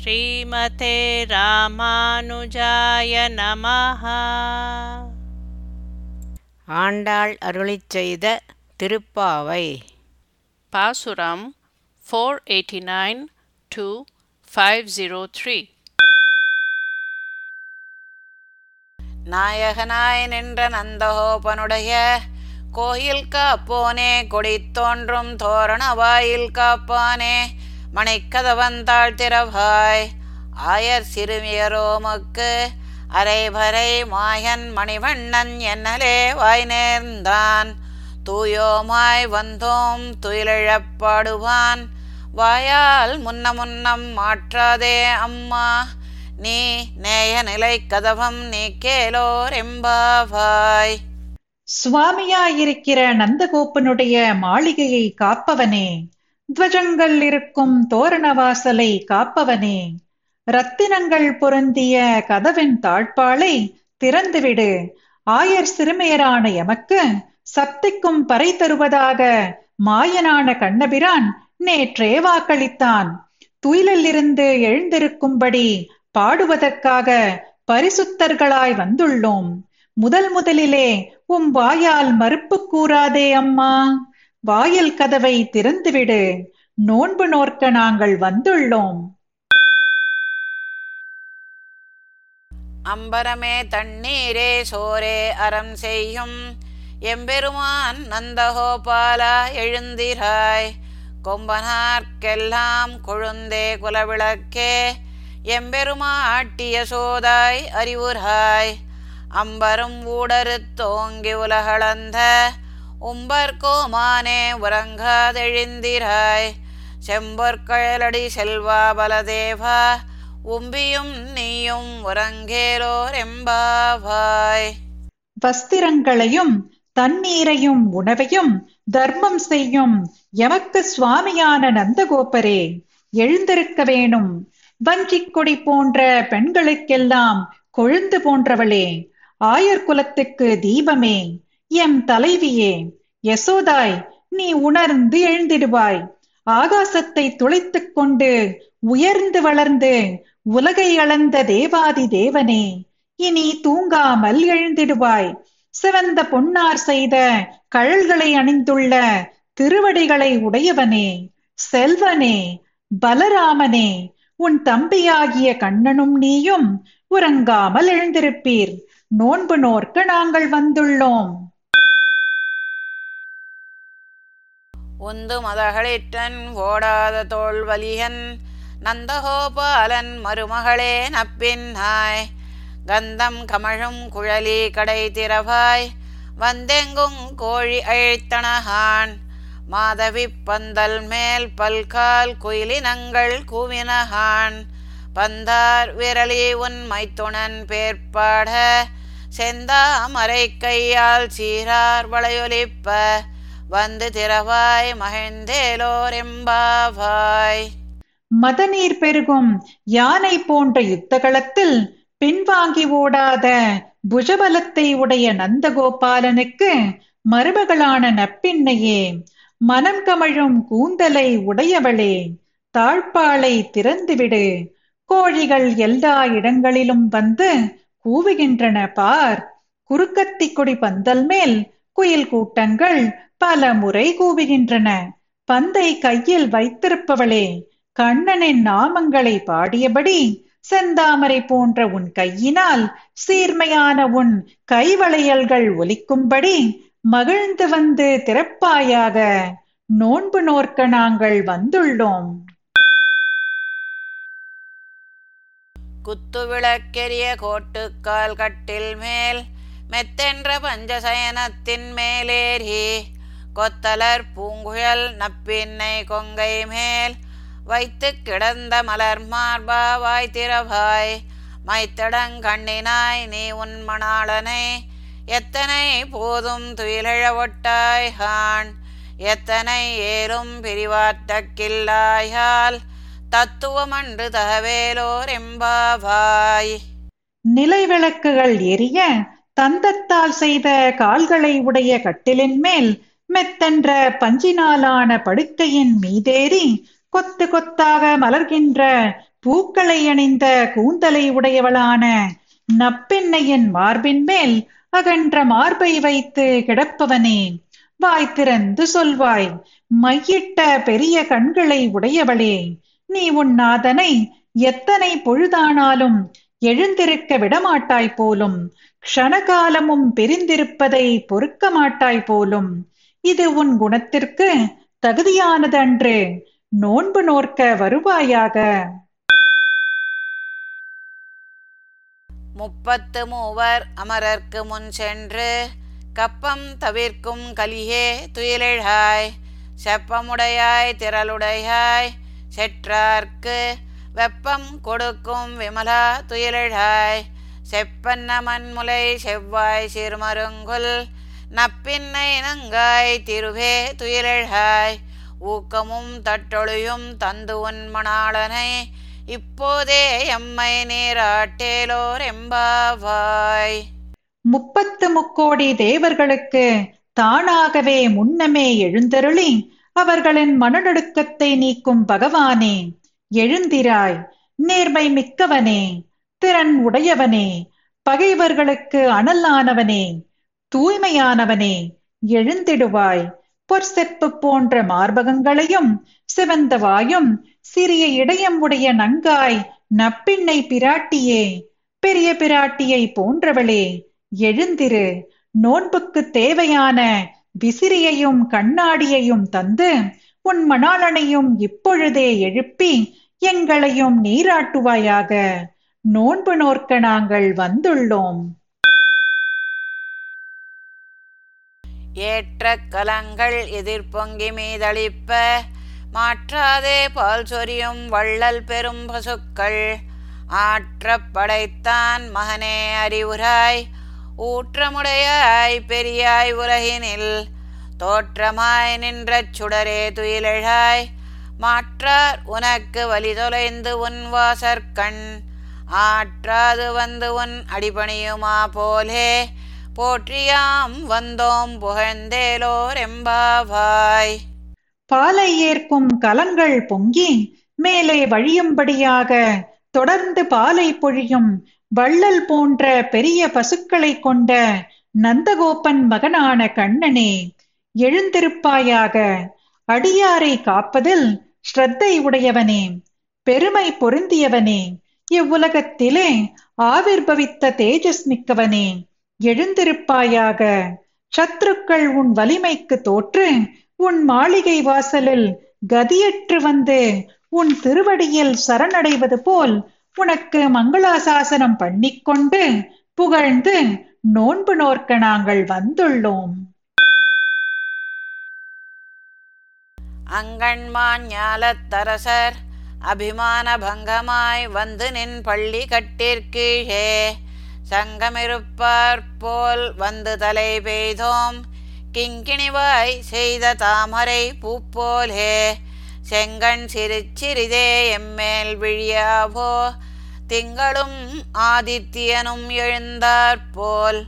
ஸ்ரீமதே ராமானுஜாய நமஹ. ஆண்டாள் அருளிச் செய்த திருப்பாவை. பாசுரம் four eighty nine two five zero three நாயகனாய் நின்ற நந்தகோபனுடைய கோயில் காப்போனே கொடி தோன்றும் தோரண வாயில் காப்பானே. மணிக்கதவந்தாள் திறவாய். ஆயர் சிறுமியரோமுக்கு அரைபரை மாயன் மணிவண்ணன் என்னலே வாய் நேர்ந்தான். தூயோமாய் வந்தோம் துயிலிழப்பாடுவான் வாயால் முன்ன முன்னம் மாற்றாதே அம்மா. நீ நேய நிலை கதவம் நீ கேலோர் எம்பாவாய். சுவாமியாயிருக்கிற நந்தகோப்பனுடைய மாளிகையை காப்பவனே. துவஜங்கள் இருக்கும் தோரணவாசலை காப்பவனே. ரத்தினங்கள் பொருந்திய கதவின் தாழ்பாளை திறந்துவிடு. ஆயர் சிறுமியரான எமக்கு சக்திக்கும் பறை தருவதாக மாயனான கண்ணபிரான் நேற்றே வாக்களித்தான். துயிலிலிருந்து எழுந்திருக்கும்படி பாடுவதற்காக பரிசுத்தர்களாய் வந்துள்ளோம். முதல் முதலிலே உம் வாயால் மறுப்பு கூறாதே அம்மா. வாயில் கதவை திறந்துவிடு. நோன்பு நோர்க்க நாங்கள் வந்துள்ளோம். அம்பரமே தண்ணீரே சோரே அறம் செய்யும். எம்பெருமான் நந்தகோபாலா எழுந்திராய். கொம்பனார்க்கெல்லாம் கொழுந்தே குலவிளக்கே. எம்பெருமாட்டிய சோதாய் அறிவுராய் அம்பரும் ஊடறுத்தோங்கி உலகளந்த உம்பர்கோமானே உறங்காதெழுந்திராய். செம்பொற்கழலடி செல்வா பலதேவா உம்பியும் நீயும் உறங்கேலோர் எம்பாவாய் வஸ்திரங்களையும் தண்ணீரையும் உணவையும் தர்மம் செய்யும் எமக்கு சுவாமியான நந்தகோபரே எழுந்திருக்க வேணும். வஞ்சிக் கொடி போன்ற பெண்களுக்கெல்லாம் கொழுந்து போன்றவளே ஆயர் குலத்துக்கு தீபமே எம் தலைவியே யசோதாய் நீ உணர்ந்து எழுந்திடுவாய். ஆகாசத்தை துளைத்துக் கொண்டு உயர்ந்து வளர்ந்து உலகை அளந்த தேவாதி தேவனே இனி தூங்காமல் எழுந்திடுவாய். சிவந்த பொன்னார் செய்த கழல்களை அணிந்துள்ள திருவடிகளை உடையவனே செல்வனே பலராமனே உன் தம்பியாகிய கண்ணனும் நீயும் உறங்காமல் எழுந்திருப்பீர். நோன்பு நோர்க்க நாங்கள் வந்துள்ளோம். உந்து மதகளிற்றன் ஓடாத தோல் வலியன் நந்தகோபாலன் மருமகளே நப்பின்னாய் கந்தம் கமழும் குழலி கடை திறவாய். வந்தெங்கும் கோழி அழித்தனகான் மாதவி பந்தல் மேல் பல்கால் குயிலினங்கள் கூவினகான் பந்தார் விரலி உன் மைத்துணன் பேர்ப்பாட செந்தாமரை கையால் சீரார் வளையொலிப்ப. வந்து திறவாய் மகிழ்ந்தேலோர் எம்பாவாய் மதநீர் பெருகும் யானை போன்ற யுத்தகளத்தில் பின்வாங்கி ஓடாத புஜபலத்தை உடைய நந்தகோபாலனுக்கு மருமகளான நப்பின்னையே மனம் கமழும் கூந்தலை உடையவளே தாழ்பாளை திறந்துவிடு. கோழிகள் எல்லா இடங்களிலும் வந்து கூவுகின்றன பார். குறுக்கத்தி கொடி பந்தல் மேல் குயில் கூட்டங்கள் பல முறை கூவுகின்றன. பந்தை கையில் வைத்திருப்பவளே கண்ணனின் நாமங்களை பாடியபடி செந்தாமரை போன்ற உன் கையினால் சீர்மையான உன் கைவளையல்கள் ஒலிக்கும்படி மகிழ்ந்து வந்து திறப்பாயாக. நோன்பு நோர்க்க நாங்கள் வந்துள்ளோம். குத்துவிளக்கெரிய கோட்டுக்கால் கட்டில் மேல் மெத்தென்ற பஞ்சசயனத்தின் மேலேறி கொத்தலர் பூங்குழல் நப்பின்னை கொங்கை மேல் வைத்து கிடந்த மலர் மார்பாவாய் திரவாய் மைத்தடங்கண்ணினாய் நீ உன் மணாளனை எத்தனை போதும் துயிலழ ஒட்டாய் ஹான் எத்தனை ஏலும் பிரிவாற்றக்கில்லாயால் தத்துவமன்று தகவேலோர் எம்பாவாய். நிலை விளக்குகள் எரிய தந்தத்தால் செய்த கால்களை உடைய கட்டிலின் மேல் மெத்தென்ற பஞ்சினாலான படுக்கையின் மீதேறி கொத்து கொத்தாக மலர்கின்ற பூக்களை அணிந்த கூந்தலை உடையவளான நப்பெண்ணையின் மார்பின் மேல் அகன்ற மார்பை வைத்து கிடப்பவனே வாய் திறந்து சொல்வாய் மையிட்ட பெரிய கண்களை உடையவளே நீ உன் நாதனை எத்தனை பொழுதானாலும் எழுந்திருக்க விடமாட்டாய் போலும் க்ஷணகாலமும் பிரிந்திருப்பதை பொறுக்க மாட்டாய் போலும். இது உன் குணத்திற்கு தகுதியானதன்று. நோன்பு நோர்க்க வருவாயாக. முப்பத்து மூவர் அமரர்க்கு முன் சென்று கப்பம் தவிர்க்கும் கலியே துயிலெழாய். செப்பமுடையாய் திரளுடையாய். செற்றார்க்கு வெப்பம் கொடுக்கும் விமலா துயிலெழாய். செப்பன்ன மண்முலை செவ்வாய் சிறுமருங்குல் நப்பின்னை நங்காய் திருவே துயிலெழாய். ஊக்கமும் தட்டொழியும் தந்து உன்மணாளனை இப்போதே எம்மை நீராட்டேலோர் எம்பாவாய் முப்பத்து முக்கோடி தேவர்களுக்கு தானாகவே முன்னமே எழுந்தருளி அவர்களின் மனநடுக்கத்தை நீக்கும் பகவானே எழுந்திராய் நேர்மை மிக்கவனே. திறன் உடையவனே பகைவர்களுக்கு அனலானவனே தூய்மையானவனே எழுந்திடுவாய். பொற்செப்பு போன்ற மார்பகங்களையும் சிவந்த வாயும் சிறிய இடையம் உடைய நங்காய் நப்பிண்ணை பிராட்டியே பெரிய பிராட்டியை போன்றவளே எழுந்திரு. நோன்புக்கு தேவையான விசிறியையும் கண்ணாடியையும் தந்து உன் மணாளனையும் இப்பொழுதே எழுப்பி எங்களையும் நீராட்டுவாயாக. நோன்பு நோர்க்க நாங்கள் வந்துள்ளோம். ஏற்ற கலங்கள் எதிர்பொங்கி மீதளிப்ப மாற்றாதே பால் சொரியும் வள்ளல் பெரும் பசுக்கள். ஆற்ற படைத்தான் மகனே அறிவுராய் ஊற்றமுடையாய் பெரியாய் உலகினில். தோற்றமாய் நின்ற சுடரே துயிலெழாய் மாற்றார் உனக்கு வழி தொலைந்து உன் வாசற்கண். ஆற்றாது வந்து உன் அடிபணியுமா போலே? போற்றியாம் வந்தோம் புகழ்ந்தேலோர் எம்பாவாய் பாலை ஏற்கும் கலங்கள் பொங்கி மேலே வழியும்படியாக தொடர்ந்து பாலை பொழியும் வள்ளல் போன்ற பெரிய பசுக்களை கொண்ட நந்தகோபன் மகனான கண்ணனே எழுந்திருப்பாயாக. அடியாரை காப்பதில் ஸ்ரத்தை உடையவனே பெருமை பொருந்தியவனே இவ்வுலகத்திலே ஆவிர்பவித்த தேஜஸ் மிக்கவனே எழுந்திருப்பாயாக. சத்ருக்கள் உன் வலிமைக்கு தோற்று உன் மாளிகை வாசலில் கதியற்று வந்து உன் திருவடியில் சரணடைவது போல் உனக்கு மங்களாசாசனம் பண்ணிக்கொண்டு புகழ்ந்து நோன்பு நோர்க்க நாங்கள் வந்துள்ளோம். அங்கண்மான் ஞாலத்தரசர் அபிமான பங்கமாய் வந்து நின் பள்ளி கட்டிற்கீழே சங்கமிருப்பார் போல் வந்து தலை பெய்தோம். கிங்கிணிவாய் செய்த தாமரை பூப்போலே. செங்கண் சிரிச்சிறிதே எம்மேல் விழியாவோ. திங்களும் ஆதித்யனும் எழுந்தாற்போல்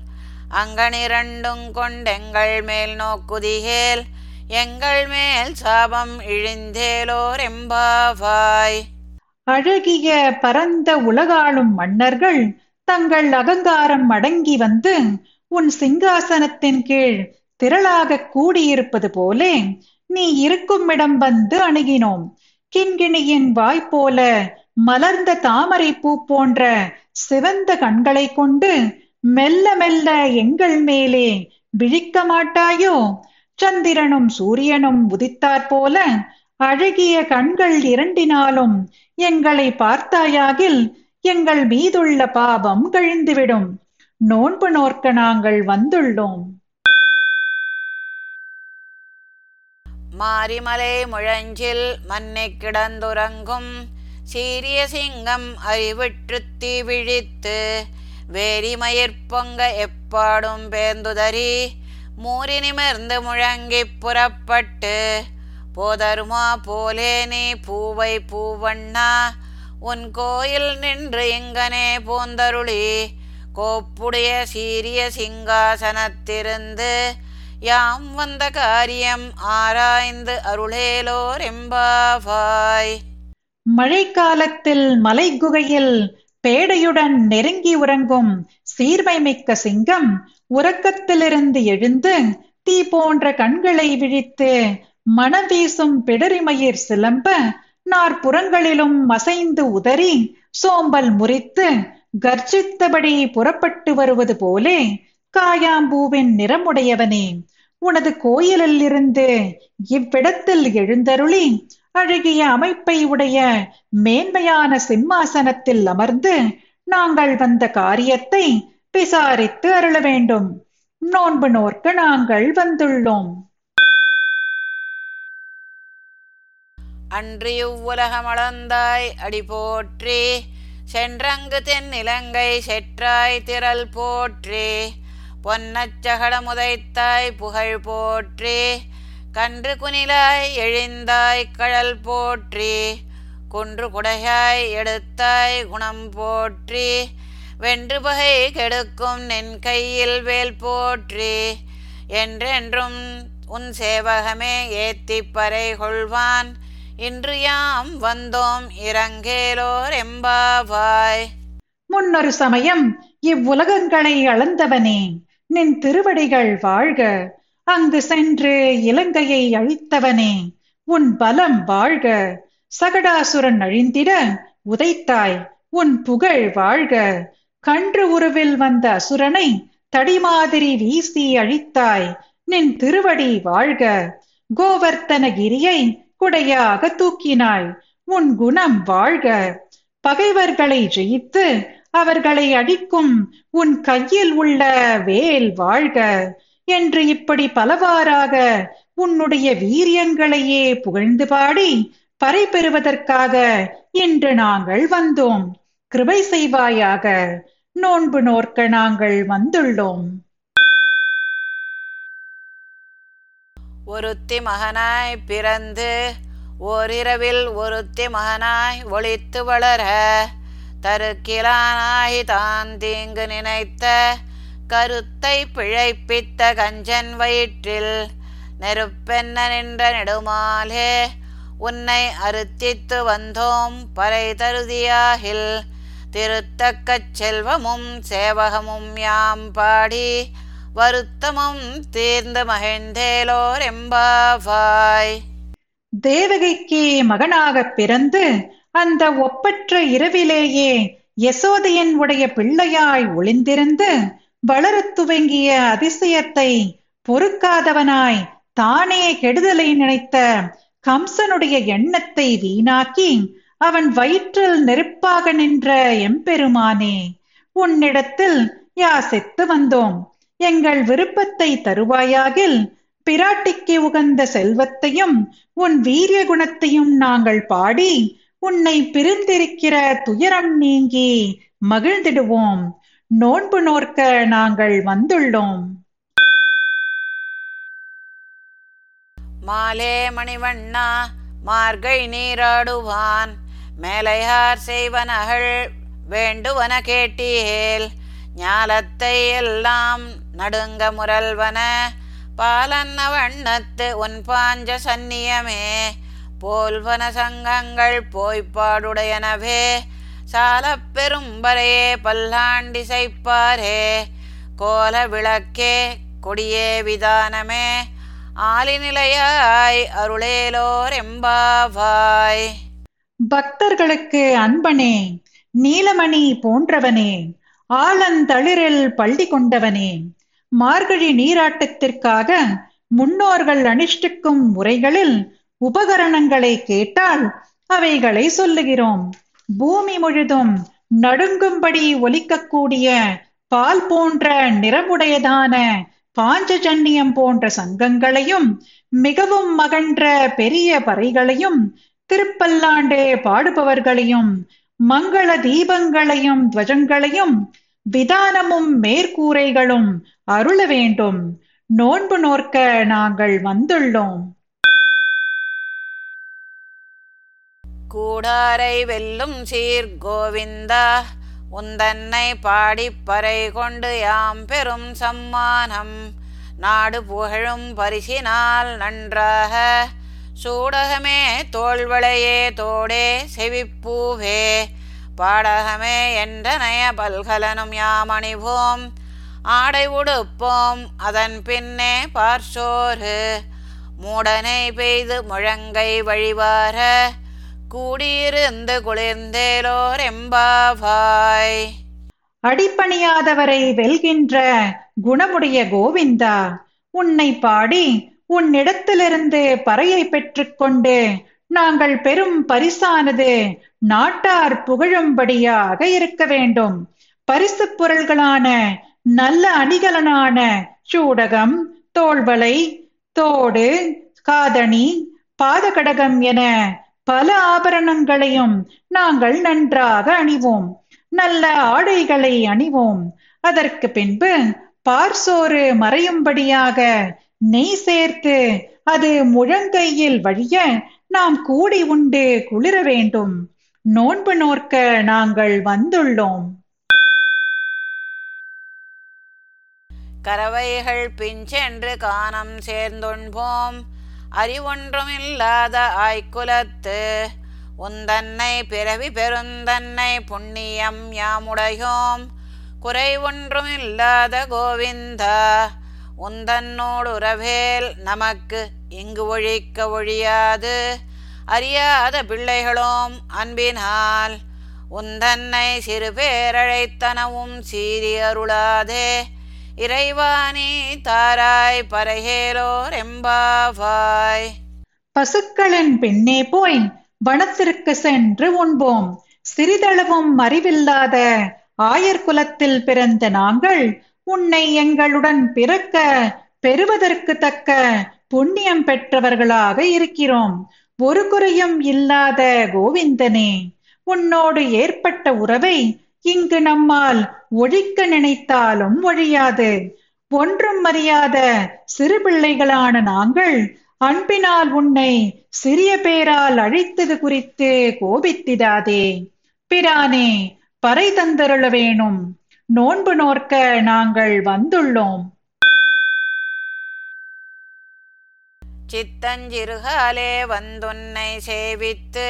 அங்கனிரண்டும் கொண்டெங்கள் மேல் நோக்குதிகேல். எங்கள் மேல் சாபம் இழிந்தேலோர் எம்பாவாய் அழகிய பரந்த உலகாளும் மன்னர்கள் தங்கள் அகங்காரம் அடங்கி வந்து உன் சிங்காசனத்தின் கீழ் திரளாக கூடியிருப்பது போலே நீ இருக்கும் இடம் வந்து அணுகினோம். கிண்கிணியின் வாய் போல மலர்ந்த தாமரை பூ போன்ற சிவந்த கண்களை கொண்டு மெல்ல மெல்ல எங்கள் மேலே விழிக்க மாட்டாயோ? சந்திரனும் சூரியனும் உதித்தாற் போல அழகிய கண்கள் இரண்டினாலும் எங்களை பார்த்தாயாகில் எங்கள் மீதுள்ள பாபம் கழிந்துவிடும். நோன்பு நோர்க்க நாங்கள் வந்துள்ளோம். மாரிமலை முழஞ்சில் மன்னை கிடந்துறங்கும் சீரிய சிங்கம் அறிவிற்று தீ விழித்து வேரிமயிர் பொங்க எப்பாடும் பேந்துதறி மூறி நிமிர்ந்து முழங்கிப் புறப்பட்டு போதருமா போலே நீ பூவை பூவண்ணா உன் கோயில் நின்று இங்கனே போந்தருளி கோப்புடைய சீரிய சிங்காசனத்திருந்து யாம் வந்த காரியம் ஆராய்ந்து அருளேலோர் எம்பாவாய் மழைக்காலத்தில் மலைக்குகையில் பேடையுடன் நெருங்கி உறங்கும் சீர்மை மிக்க சிங்கம் உறக்கத்திலிருந்து எழுந்து தீ போன்ற கண்களை விழித்து மனம் வீசும் பிடரிமயிர் சிலம்ப நாற்புறங்களிலும் மசைந்து உதறி சோம்பல் முறித்து கர்ஜித்தபடி புறப்பட்டு வருவது போலே காயாம்பூவின் நிறமுடையவனே உனது கோயிலில் இருந்து இவ்விடத்தில் எழுந்தருளி அழகிய அமைப்பை உடைய மேன்மையான சிம்மாசனத்தில் அமர்ந்து நாங்கள் வந்த காரியத்தை விசாரித்து அருள வேண்டும் நோன்பு நோர்க்கு நாங்கள் வந்துள்ளோம். அன்று இவ்வுலகமளந்தாய் அடி போற்றி சென்றங்கு தென்னிலங்கை செற்றாய் திரள் போற்றி பொன்னச்சகடமுதைத்தாய் புகழ் போற்றி கன்று குனிலாய் எழுந்தாய் கழல் போற்றி குன்று குடையாய் எடுத்தாய் குணம் போற்றி வென்று பகை கெடுக்கும் நின் கையில் வேல் போற்றி. என்றென்றும் உன் சேவகமே ஏத்திப் பறை கொள்வான். இன்று யாம் வந்தோம் இறங்கேலோர் எம்பாவாய். முன்னொரு சமயம் இவ்வுலகங்களை அளந்தவனே நின் திருவடிகள் வாழ்க. அங்கு சென்று இலங்கையை அழித்தவனே உன் பலம் வாழ்க. சகடாசுரன் அழிந்திட உதைத்தாய் உன் புகழ் வாழ்க. கன்று உருவில் வந்த அசுரனை தடிமாதிரி வீசி அழித்தாய். நின் திருவடி வாழ்க. கோவர்த்தனகிரியை குடையாக தூக்கினாய். உன் குணம் வாழ்க. பகைவர்களை ஜெயித்து அவர்களை அடிக்கும் உன் கையில் உள்ள வேல் வாழ்க. என்று இப்படி பலவாறாக உன்னுடைய வீரியங்களையே புகழ்ந்து பாடி பறை பெறுவதற்காக இன்று நாங்கள் வந்தோம். கிருபை செய்வாயாக. நோன்பு நோர்க்க நாங்கள் வந்துள்ளோம். ஒருத்தி மகனாய் பிறந்து ஓரிரவில் ஒருத்தி மகனாய் ஒளித்து வளர தருக்கிலானாய் தான் தீங்கு நினைத்த கருத்தை பிழைப்பித்த கஞ்சன் வயிற்றில் நெருப்பென்ன நின்ற நெடுமாலே உன்னை அறுத்தித்து வந்தோம் பறை தருதியாகில் திருத்தக்கச் செல்வமும் சேவகமும் யாம் பாடி வருத்தமும் தீர்ந்து மகிழ்ந்தேலோர் எம்பாவாய் தேவகைக்கு மகனாகப் பிறந்து அந்த ஒப்பற்ற இரவிலேயே யசோதையன் உடைய பிள்ளையாய் ஒளிந்திருந்து வளர துவங்கிய அதிசயத்தை பொறுக்காதவனாய் தானே கெடுதலை நினைத்த கம்சனுடைய எண்ணத்தை வீணாக்கி அவன் வயிற்றில் நெருப்பாக நின்ற எம்பெருமானே உன்னிடத்தில் யாசித்து வந்தோம். எங்கள் விருப்பத்தை தருவாயாகில் பிராட்டிக்கு உகந்த செல்வத்தையும் உன் வீரிய குணத்தையும் நாங்கள் பாடி உன்னை பிரிந்திருக்கிற துயரம் நீங்கி மகிழ்ந்திடுவோம். நோன்பு நோர்க்க நாங்கள் வந்துள்ளோம். மாலே மணிவண்ணா மார்கை நீராடுவான். மேலையார் செய்வனகள் வேண்டுவன கேட்டீகேல் ஞாலத்தை எல்லாம் நடுங்க முரல்வன. பாலன்ன வண்ணத்து உன் பாஞ்ச சந்நியமே. போல்வன சங்கங்கள் போய்ப்பாடுடையனவே சாலப் பெரும்பரையே பல்லாண்டி செய்ப்பாரே. கோல விளக்கே கொடியே விதானமே. ஆலிநிலையாய் அருளேலோர் எம்பாவாய். பக்தர்களுக்கு அன்பனே நீலமணி போன்றவனே ஆலந்தளிரில் பள்ளி கொண்டவனே மார்கழி நீராட்டத்திற்காக முன்னோர்கள் அனுஷ்டிக்கும் முறைகளில் உபகரணங்களை கேட்டால் அவைகளை சொல்லுகிறோம். பூமி முழுதும் நடுங்கும்படி ஒலிக்கக்கூடிய பால் போன்ற நிறமுடையதான பாஞ்சஜன்யம் போன்ற சங்கங்களையும் மிகவும் மகன்ற பெரிய பறைகளையும் திருப்பல்லாண்டே பாடுபவர்களையும் மங்கள தீபங்களையும் துவஜங்களையும் விதானமும் மேற்கூரைகளும் அருள வேண்டும். நோன்பு நோர்க்க நாங்கள் வந்துள்ளோம். கூடாரை வெல்லும் சீர் கோவிந்தா உந்தன்னை பாடிப் பறை கொண்டு யாம் பெரும் சம்மானம். நாடு புகழும் பரிசினால் நன்றாக சூடகமே தோள்வளையே தோடே செவிப்பூவே. பாடகமே என்றனைய பல்கலனும் யாமணிவோம். ஆடை உடுப்போம் அதன் பின்னே பார்சோறு. மூடனை பெய்து முழங்கை வழிவார. கூடியிருந்து குளிர்ந்தேலோர் எம்பாவாய். அடிப்பணியாதவரை வெல்கின்ற குணமுடைய கோவிந்தா உன்னை பாடி உன்னிடத்திலிருந்து பறையை பெற்றுக்கொண்டு நாங்கள் பெரும் பரிசானது நாட்டார் புகழும்படியாக இருக்க வேண்டும். பரிசு பொருள்களான நல்ல அணிகலனான சூடகம் தோள்வளை தோடு காதணி பாதகடகம் என பல ஆபரணங்களையும் நாங்கள் நன்றாக அணிவோம். நல்ல ஆடைகளை அணிவோம். அதற்கு பின்பு பார்சோறு மறையும்படியாக நெய் சேர்த்து அது முழங்கையில் வழிய நாம் கூடி உண்டு குளிர வேண்டும். நோன்பு நோர்க்க நாங்கள் வந்துள்ளோம். கறவைகள் பிஞ்சென்று காணம் சேர்ந்துண்போம் அறிவொன்றுமில்லாத ஆய்க்குலத்து உந்தன்னை பிறவி பெருந்தன்னை புண்ணியம் யாமுடையோம். குறை ஒன்றுமில்லாத கோவிந்தா உந்தன்னோடு உறவேல் நமக்கு இங்கு ஒழிக்க ஒழியாது. அறியாத பிள்ளைகளோம் அன்பினால் உந்தன்னை சிறு பேரழைத்தனவும் சீரி அருளாதே. இறைவாணி தாராய் பரையேலோர் எம்பாவாய். பசுக்களின் பின்னே போய் வனத்திற்கு சென்று உண்போம். சிறிதளவும் அறிவில்லாத ஆயர் குலத்தில் பிறந்த நாங்கள் உன்னை எங்களுடன் பிறக்க பெறுவதற்கு தக்க புண்ணியம் பெற்றவர்களாக இருக்கிறோம். ஒரு குறையும் இல்லாத கோவிந்தனே உன்னோடு ஏற்பட்ட உறவை இங்கு நம்மால் ஒழிக்க நினைத்தாலும் ஒழியாது. ஒன்றும் அறியாத சிறு பிள்ளைகளான நாங்கள் அன்பினால் உன்னை சிறிய பேரால் அழைத்தது குறித்து கோபித்திடாதே. பிரானே பறை தந்தருள வேணும். நோன்பு நோர்க்க நாங்கள் வந்துள்ளோம். சித்தஞ்சிறுகாலே வந்துன்னை சேவித்து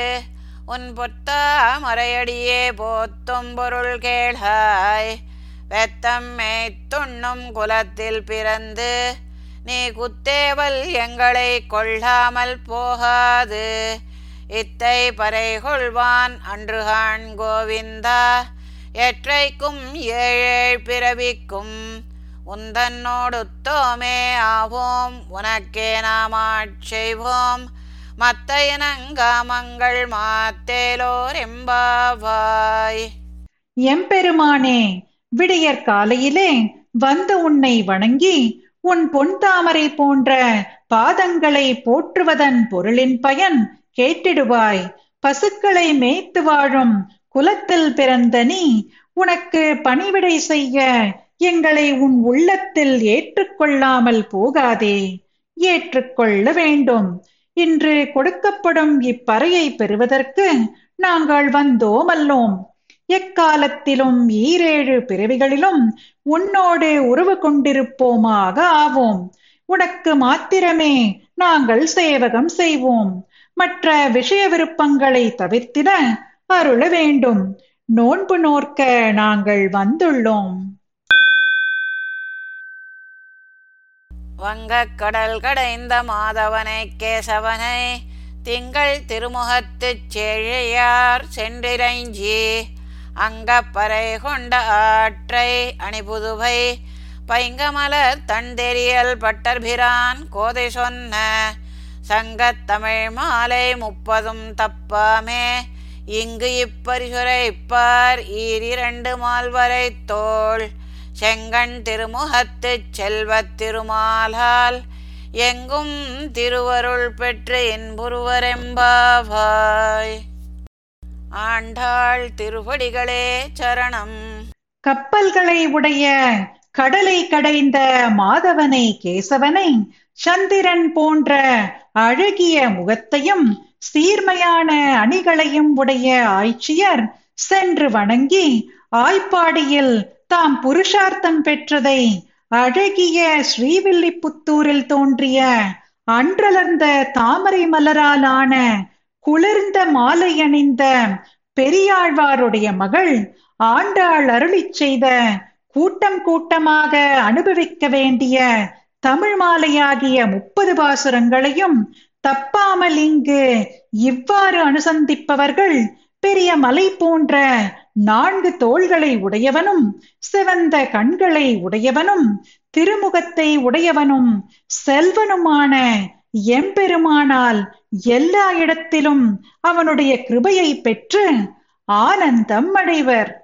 உன் பொத்தா மறையடியே போத்தும் பொருள் கேளாய் வெத்தம் மேய்த்துண்ணும் குலத்தில் பிறந்து நீ குத்தேவல் எங்களை கொள்ளாமல் போகாது. இத்தை பறை கொள்வான் அன்றுகான் கோவிந்தா எற்றைக்கும் ஏழேழ் பிறவிக்கும் உந்தன்னோடுத்தோமே ஆவோம். உனக்கே நாம் ஆட்செய்வோம் மத்த இனங்காமங்கள் மாத்தேலோர் எம்பாவாய் எம்பெருமானே விடியற் காலையிலே வந்து உன்னை வணங்கி உன் பொன் தாமரை போன்ற பாதங்களை போற்றுவதன் பொருளின் பயன் கேட்டிடுவாய். பசுக்களை மேய்த்து வாழும் குலத்தில் பிறந்த நீ உனக்கு பணிவிடை செய்ய எங்களை உன் உள்ளத்தில் ஏற்றுக்கொள்ளாமல் போகாதே. ஏற்றுக்கொள்ள வேண்டும். இன்று கொடுக்கப்படும் இப்பறையை பெறுவதற்கு நாங்கள் வந்தோம் அல்லோம் எக்காலத்திலும் ஈரேழு பிறவிகளிலும் உன்னோடு உறவு கொண்டிருப்போமாக ஆவோம். உனக்கு மாத்திரமே நாங்கள் சேவகம் செய்வோம். மற்ற விஷய விருப்பங்களை தவிர்த்திட அருள வேண்டும் நோன்பு நோர்க்க நாங்கள் வந்துள்ளோம். வங்கக் கடல் கடைந்த மாதவனை கேசவனை திங்கள் திருமுகத்துச் செழியார் சென்றிரைஞ்சி அங்கப்பறை கொண்ட ஆற்றை அணிபுதுவை பைங்கமலர் தந்தெரியல் பட்டர்பிரான் கோதை சொன்ன சங்கத்தமிழ் மாலை முப்பதும் தப்பாமே இங்கு இப்பரிசுரைப்பார் ஈரிரண்டு மால்வரை தோள் செங்கண் திருமுகத்துச் செல்வத் திருமாலால் எங்கும் திருவருள் பெற்று இன்புருவரெம்பாவாய். ஆண்டாள் திருவடிகளே சரணம். கப்பல்களை உடைய கடலை கடைந்த மாதவனை கேசவனை சந்திரன் போன்ற அழகிய முகத்தையும் சீர்மையான அணிகளையும் உடைய ஆய்ச்சியர் சென்று வணங்கி ஆய்ப்பாடியில் தாம் புருஷார்த்தம் பெற்றதை அழகிய ஸ்ரீவில்லிபுத்தூரில் தோன்றிய அன்றலர்ந்த தாமரை மலராலான குளிர்ந்த மாலை அணிந்த பெரியாழ்வாருடைய மகள் ஆண்டாள் அருளி செய்த கூட்டம் கூட்டமாக அனுபவிக்க வேண்டிய தமிழ் மாலையாகிய முப்பது பாசுரங்களையும் தப்பாமல் இங்கு இவ்வாறு அனுசந்திப்பவர்கள் பெரிய மலை போன்ற நான்கு தோள்களை உடையவனும் சிவந்த கண்களை உடையவனும் திருமுகத்தை உடையவனும் செல்வனுமான எம்பெருமானால் எல்லா இடத்திலும் அவனுடைய கிருபையை பெற்று ஆனந்தம் அடைவர்.